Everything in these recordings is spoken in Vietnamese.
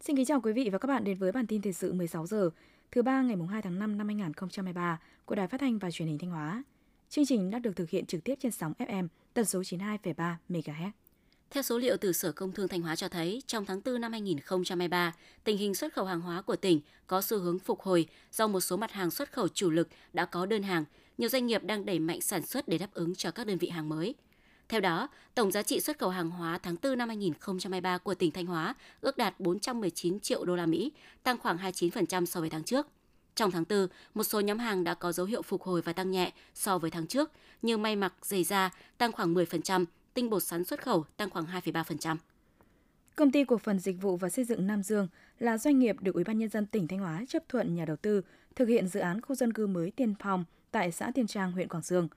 Xin kính chào quý vị và các bạn đến với bản tin thời sự 16 giờ thứ ba ngày 2 tháng 5 năm 2023 của Đài Phát thanh và Truyền hình Thanh Hóa. Chương trình đã được thực hiện trực tiếp trên sóng FM tần số 92,3 MHz. Theo số liệu từ Sở Công Thương Thanh Hóa cho thấy, trong tháng 4 năm 2023, tình hình xuất khẩu hàng hóa của tỉnh có xu hướng phục hồi do một số mặt hàng xuất khẩu chủ lực đã có đơn hàng, nhiều doanh nghiệp đang đẩy mạnh sản xuất để đáp ứng cho các đơn vị hàng mới. Theo đó, tổng giá trị xuất khẩu hàng hóa tháng 4 năm 2023 của tỉnh Thanh Hóa ước đạt 419 triệu đô la Mỹ, tăng khoảng 29% so với tháng trước. Trong tháng 4, một số nhóm hàng đã có dấu hiệu phục hồi và tăng nhẹ so với tháng trước, như may mặc, giày da tăng khoảng 10%, tinh bột sắn xuất khẩu tăng khoảng 2,3%. Công ty cổ phần dịch vụ và xây dựng Nam Dương là doanh nghiệp được Ủy ban nhân dân tỉnh Thanh Hóa chấp thuận nhà đầu tư thực hiện dự án khu dân cư mới Tiên Phong tại xã Tiên Trang, huyện Quảng Dương.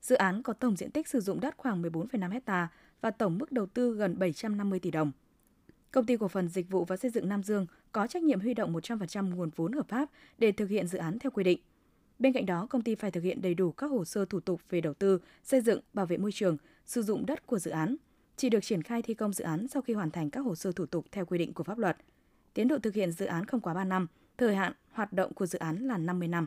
Dự án có tổng diện tích sử dụng đất khoảng 14,5 ha và tổng mức đầu tư gần 750 tỷ đồng. Công ty cổ phần dịch vụ và xây dựng Nam Dương có trách nhiệm huy động 100% nguồn vốn hợp pháp để thực hiện dự án theo quy định. Bên cạnh đó, công ty phải thực hiện đầy đủ các hồ sơ thủ tục về đầu tư, xây dựng, bảo vệ môi trường, sử dụng đất của dự án. Chỉ được triển khai thi công dự án sau khi hoàn thành các hồ sơ thủ tục theo quy định của pháp luật. Tiến độ thực hiện dự án không quá 3 năm, thời hạn hoạt động của dự án là 50 năm.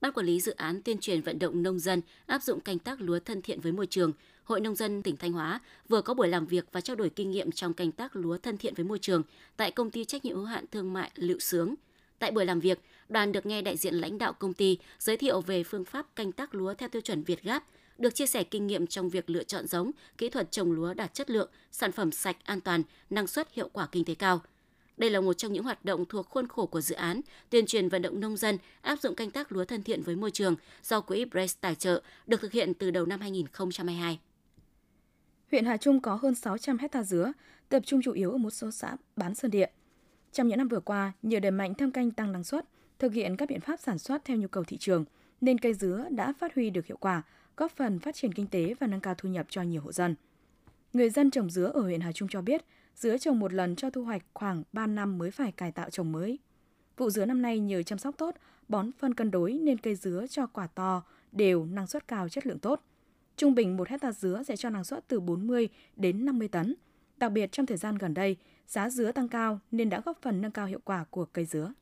Ban quản lý dự án tuyên truyền vận động nông dân áp dụng canh tác lúa thân thiện với môi trường, Hội nông dân tỉnh Thanh Hóa vừa có buổi làm việc và trao đổi kinh nghiệm trong canh tác lúa thân thiện với môi trường tại công ty trách nhiệm hữu hạn thương mại Lựu Sướng. Tại buổi làm việc, đoàn được nghe đại diện lãnh đạo công ty giới thiệu về phương pháp canh tác lúa theo tiêu chuẩn Việt Gáp, được chia sẻ kinh nghiệm trong việc lựa chọn giống, kỹ thuật trồng lúa đạt chất lượng, sản phẩm sạch, an toàn, năng suất, hiệu quả kinh tế cao – đây là một trong những hoạt động thuộc khuôn khổ của dự án tuyên truyền vận động nông dân áp dụng canh tác lúa thân thiện với môi trường do quỹ BRES tài trợ, được thực hiện từ đầu năm 2022. Huyện Hà Trung có hơn 600 hecta dứa, tập trung chủ yếu ở một số xã bán sơn địa. Trong những năm vừa qua, nhờ đẩy mạnh thâm canh tăng năng suất, thực hiện các biện pháp sản xuất theo nhu cầu thị trường, nên cây dứa đã phát huy được hiệu quả, góp phần phát triển kinh tế và nâng cao thu nhập cho nhiều hộ dân. Người dân trồng dứa ở huyện Hà Trung cho biết, Dứa trồng một lần cho thu hoạch khoảng 3 năm mới phải cải tạo trồng mới. Vụ dứa năm nay nhờ chăm sóc tốt, bón phân cân đối nên cây dứa cho quả to, đều, năng suất cao, chất lượng tốt. Trung bình một hecta dứa sẽ cho năng suất từ 40 đến 50 tấn. Đặc biệt trong thời gian gần đây, giá dứa tăng cao nên đã góp phần nâng cao hiệu quả của cây dứa.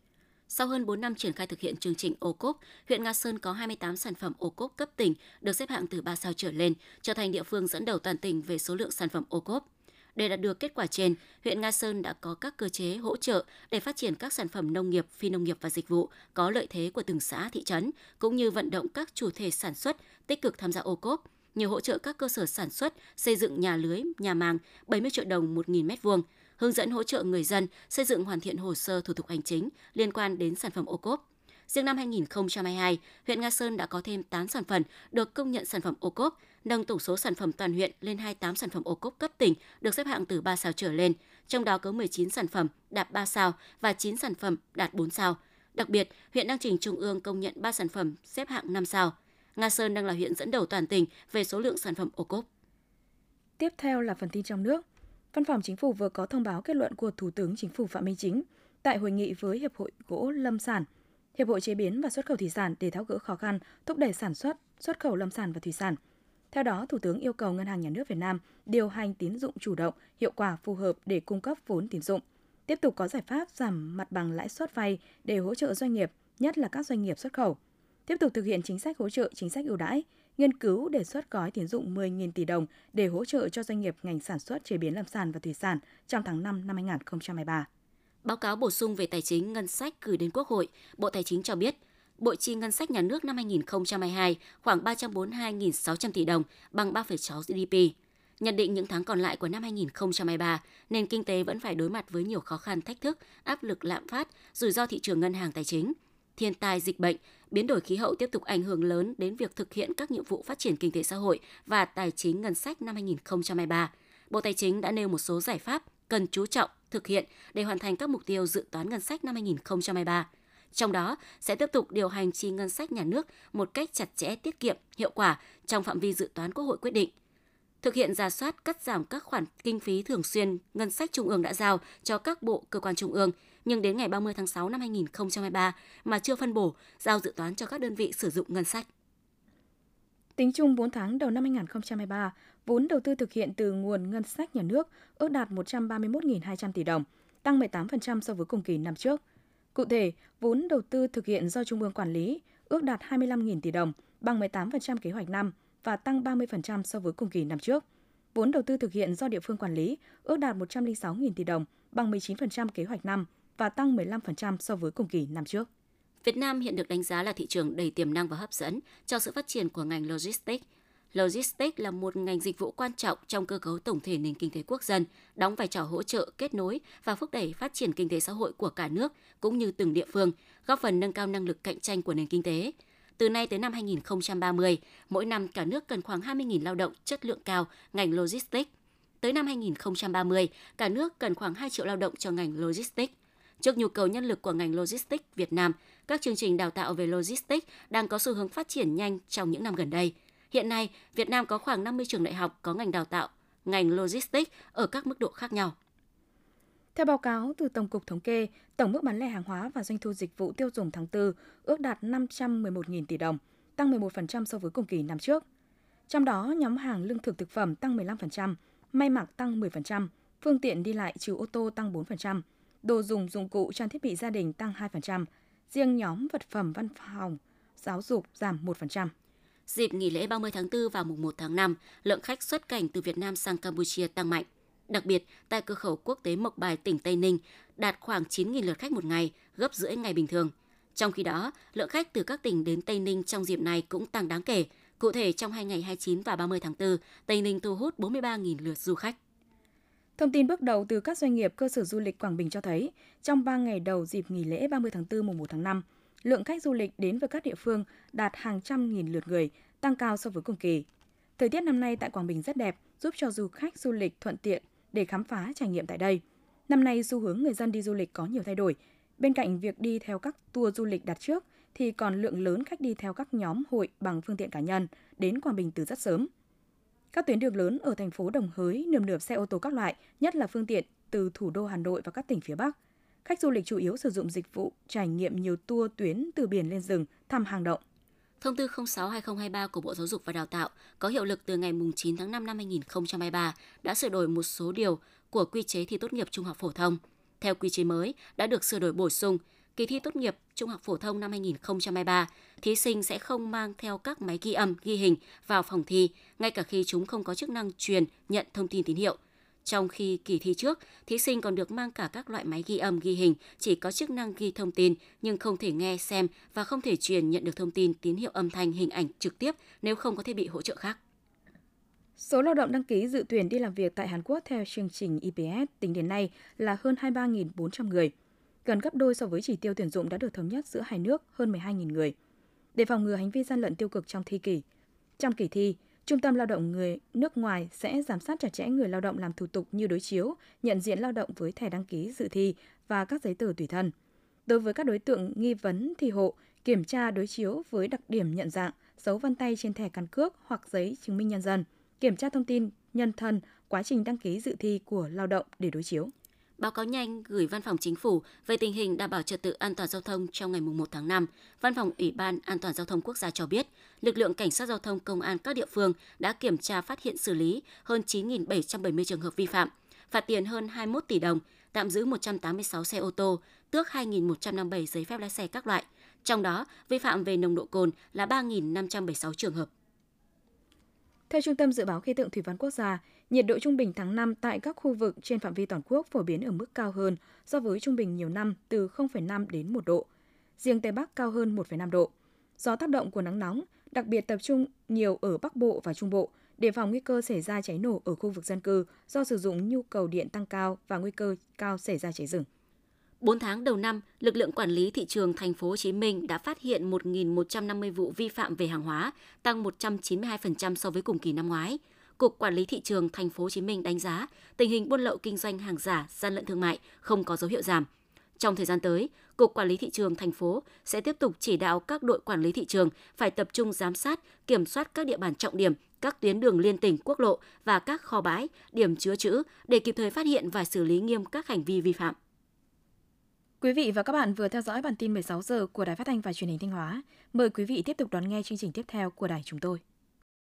Sau hơn 4 năm triển khai thực hiện chương trình ô cốp, huyện Nga Sơn có 28 sản phẩm ô cốp cấp tỉnh được xếp hạng từ 3 sao trở lên, trở thành địa phương dẫn đầu toàn tỉnh về số lượng sản phẩm ô cốp. Để đạt được kết quả trên, huyện Nga Sơn đã có các cơ chế hỗ trợ để phát triển các sản phẩm nông nghiệp, phi nông nghiệp và dịch vụ có lợi thế của từng xã, thị trấn, cũng như vận động các chủ thể sản xuất tích cực tham gia ô cốp, như hỗ trợ các cơ sở sản xuất xây dựng nhà lưới, nhà màng 70 triệu đồng 1.000 m2, hướng dẫn hỗ trợ người dân xây dựng hoàn thiện hồ sơ thủ tục hành chính liên quan đến sản phẩm ô cốp. Riêng năm 2022, huyện Nga Sơn đã có thêm 8 sản phẩm được công nhận sản phẩm ô cốp, nâng tổng số sản phẩm toàn huyện lên 28 sản phẩm ô cốp cấp tỉnh được xếp hạng từ 3 sao trở lên, trong đó có 19 sản phẩm đạt 3 sao và 9 sản phẩm đạt 4 sao. Đặc biệt, huyện đang trình Trung ương công nhận 3 sản phẩm xếp hạng 5 sao. Nga Sơn đang là huyện dẫn đầu toàn tỉnh về số lượng sản phẩm ô cốp. Tiếp theo là phần tin trong nước. Văn phòng Chính phủ vừa có thông báo kết luận của Thủ tướng Chính phủ Phạm Minh Chính tại hội nghị với Hiệp hội Gỗ Lâm sản, Hiệp hội Chế biến và Xuất khẩu Thủy sản để tháo gỡ khó khăn, thúc đẩy sản xuất, xuất khẩu lâm sản và thủy sản – theo đó, Thủ tướng yêu cầu Ngân hàng Nhà nước Việt Nam điều hành tín dụng chủ động, hiệu quả phù hợp để cung cấp vốn tín dụng, tiếp tục có giải pháp giảm mặt bằng lãi suất vay để hỗ trợ doanh nghiệp, nhất là các doanh nghiệp xuất khẩu. Tiếp tục thực hiện chính sách hỗ trợ, chính sách ưu đãi, nghiên cứu đề xuất gói tín dụng 10.000 tỷ đồng để hỗ trợ cho doanh nghiệp ngành sản xuất chế biến lâm sản và thủy sản trong tháng 5 năm 2023. Báo cáo bổ sung về tài chính ngân sách gửi đến Quốc hội, Bộ Tài chính cho biết – Bộ chi ngân sách nhà nước năm 2022 khoảng 342.600 tỷ đồng, bằng 3,6 GDP. Nhận định những tháng còn lại của năm 2023, nền kinh tế vẫn phải đối mặt với nhiều khó khăn thách thức, áp lực lạm phát, rủi ro thị trường ngân hàng tài chính. Thiên tai, dịch bệnh, biến đổi khí hậu tiếp tục ảnh hưởng lớn đến việc thực hiện các nhiệm vụ phát triển kinh tế xã hội và tài chính ngân sách năm 2023. Bộ Tài chính đã nêu một số giải pháp cần chú trọng thực hiện để hoàn thành các mục tiêu dự toán ngân sách năm 2023 trong đó sẽ tiếp tục điều hành chi ngân sách nhà nước một cách chặt chẽ, tiết kiệm, hiệu quả trong phạm vi dự toán Quốc hội quyết định. Thực hiện ra soát cắt giảm các khoản kinh phí thường xuyên ngân sách trung ương đã giao cho các bộ cơ quan trung ương, nhưng đến ngày 30 tháng 6 năm 2023 mà chưa phân bổ, giao dự toán cho các đơn vị sử dụng ngân sách. Tính chung 4 tháng đầu năm 2023, vốn đầu tư thực hiện từ nguồn ngân sách nhà nước ước đạt 131.200 tỷ đồng, tăng 18% so với cùng kỳ năm trước. Cụ thể, vốn đầu tư thực hiện do Trung ương quản lý ước đạt 25.000 tỷ đồng, bằng 18% kế hoạch năm và tăng 30% so với cùng kỳ năm trước. Vốn đầu tư thực hiện do địa phương quản lý ước đạt 106.000 tỷ đồng, bằng 19% kế hoạch năm và tăng 15% so với cùng kỳ năm trước. Việt Nam hiện được đánh giá là thị trường đầy tiềm năng và hấp dẫn cho sự phát triển của ngành logistics. Logistics là một ngành dịch vụ quan trọng trong cơ cấu tổng thể nền kinh tế quốc dân, đóng vai trò hỗ trợ, kết nối và thúc đẩy phát triển kinh tế xã hội của cả nước cũng như từng địa phương, góp phần nâng cao năng lực cạnh tranh của nền kinh tế. Từ nay tới năm 2030, mỗi năm cả nước cần khoảng 20.000 lao động chất lượng cao ngành logistics. Tới năm 2030, cả nước cần khoảng 2 triệu lao động cho ngành logistics. Trước nhu cầu nhân lực của ngành logistics Việt Nam, các chương trình đào tạo về logistics đang có xu hướng phát triển nhanh trong những năm gần đây. Hiện nay, Việt Nam có khoảng 50 trường đại học có ngành đào tạo ngành logistics ở các mức độ khác nhau. Theo báo cáo từ Tổng cục Thống kê, tổng mức bán lẻ hàng hóa và doanh thu dịch vụ tiêu dùng tháng 4 ước đạt 511.000 tỷ đồng, tăng 11% so với cùng kỳ năm trước. Trong đó, nhóm hàng lương thực thực phẩm tăng 15%, may mặc tăng 10%, phương tiện đi lại trừ ô tô tăng 4%, đồ dùng dụng cụ trang thiết bị gia đình tăng 2%, riêng nhóm vật phẩm văn phòng, giáo dục giảm 1%. Dịp nghỉ lễ 30 tháng 4 và mùng 1 tháng 5, lượng khách xuất cảnh từ Việt Nam sang Campuchia tăng mạnh. Đặc biệt, tại cửa khẩu quốc tế Mộc Bài, tỉnh Tây Ninh, đạt khoảng 9.000 lượt khách một ngày, gấp rưỡi ngày bình thường. Trong khi đó, lượng khách từ các tỉnh đến Tây Ninh trong dịp này cũng tăng đáng kể. Cụ thể, trong hai ngày 29 và 30 tháng 4, Tây Ninh thu hút 43.000 lượt du khách. Thông tin bước đầu từ các doanh nghiệp cơ sở du lịch Quảng Bình cho thấy, trong 3 ngày đầu dịp nghỉ lễ 30 tháng 4 mùng 1 tháng 5, lượng khách du lịch đến với các địa phương đạt hàng trăm nghìn lượt người, tăng cao so với cùng kỳ. Thời tiết năm nay tại Quảng Bình rất đẹp, giúp cho du khách du lịch thuận tiện để khám phá trải nghiệm tại đây. Năm nay xu hướng người dân đi du lịch có nhiều thay đổi. Bên cạnh việc đi theo các tour du lịch đặt trước thì còn lượng lớn khách đi theo các nhóm hội bằng phương tiện cá nhân đến Quảng Bình từ rất sớm. Các tuyến đường lớn ở thành phố Đồng Hới nườm nượp xe ô tô các loại, nhất là phương tiện từ thủ đô Hà Nội và các tỉnh phía Bắc. Khách du lịch chủ yếu sử dụng dịch vụ trải nghiệm nhiều tour tuyến từ biển lên rừng, thăm hang động. Thông tư 06-2023 của Bộ Giáo dục và Đào tạo có hiệu lực từ ngày 9 tháng 5 năm 2023 đã sửa đổi một số điều của quy chế thi tốt nghiệp trung học phổ thông. Theo quy chế mới đã được sửa đổi bổ sung, kỳ thi tốt nghiệp trung học phổ thông năm 2023, thí sinh sẽ không mang theo các máy ghi âm, ghi hình vào phòng thi, ngay cả khi chúng không có chức năng truyền, nhận thông tin tín hiệu – trong khi kỳ thi trước, thí sinh còn được mang cả các loại máy ghi âm ghi hình chỉ có chức năng ghi thông tin nhưng không thể nghe xem và không thể truyền nhận được thông tin tín hiệu âm thanh hình ảnh trực tiếp nếu không có thiết bị hỗ trợ khác. Số lao động đăng ký dự tuyển đi làm việc tại Hàn Quốc theo chương trình IPS tính đến nay là hơn 23.400 người, gần gấp đôi so với chỉ tiêu tuyển dụng đã được thống nhất giữa hai nước hơn 12.000 người. Để phòng ngừa hành vi gian lận tiêu cực trong thi kỳ, trong kỳ thi, Trung tâm Lao động người nước ngoài sẽ giám sát chặt chẽ người lao động làm thủ tục như đối chiếu, nhận diện lao động với thẻ đăng ký dự thi và các giấy tờ tùy thân. Đối với các đối tượng nghi vấn thi hộ, kiểm tra đối chiếu với đặc điểm nhận dạng, dấu vân tay trên thẻ căn cước hoặc giấy chứng minh nhân dân, kiểm tra thông tin nhân thân, quá trình đăng ký dự thi của lao động để đối chiếu báo cáo nhanh gửi Văn phòng Chính phủ về tình hình đảm bảo trật tự an toàn giao thông trong ngày 1 tháng 5, Văn phòng Ủy ban An toàn giao thông quốc gia cho biết, lực lượng cảnh sát giao thông công an các địa phương đã kiểm tra phát hiện xử lý hơn 9.770 trường hợp vi phạm, phạt tiền hơn 21 tỷ đồng, tạm giữ 186 xe ô tô, tước 2.157 giấy phép lái xe các loại. Trong đó, vi phạm về nồng độ cồn là 3.576 trường hợp. Theo Trung tâm Dự báo Khí tượng Thủy văn Quốc gia, nhiệt độ trung bình tháng 5 tại các khu vực trên phạm vi toàn quốc phổ biến ở mức cao hơn so với trung bình nhiều năm từ 0,5 đến 1 độ. Riêng Tây Bắc cao hơn 1,5 độ. Do tác động của nắng nóng, đặc biệt tập trung nhiều ở Bắc Bộ và Trung Bộ, đề phòng nguy cơ xảy ra cháy nổ ở khu vực dân cư do sử dụng nhu cầu điện tăng cao và nguy cơ cao xảy ra cháy rừng. 4 tháng đầu năm, lực lượng quản lý thị trường thành phố Hồ Chí Minh đã phát hiện 1.150 vụ vi phạm về hàng hóa, tăng 192% so với cùng kỳ năm ngoái. Cục Quản lý thị trường thành phố Hồ Chí Minh đánh giá tình hình buôn lậu kinh doanh hàng giả, gian lận thương mại không có dấu hiệu giảm. Trong thời gian tới, Cục Quản lý thị trường thành phố sẽ tiếp tục chỉ đạo các đội quản lý thị trường phải tập trung giám sát, kiểm soát các địa bàn trọng điểm, các tuyến đường liên tỉnh, quốc lộ và các kho bãi, điểm chứa trữ để kịp thời phát hiện và xử lý nghiêm các hành vi vi phạm. Quý vị và các bạn vừa theo dõi bản tin 16 giờ của Đài Phát thanh và Truyền hình Thanh Hóa. Mời quý vị tiếp tục đón nghe chương trình tiếp theo của đài chúng tôi.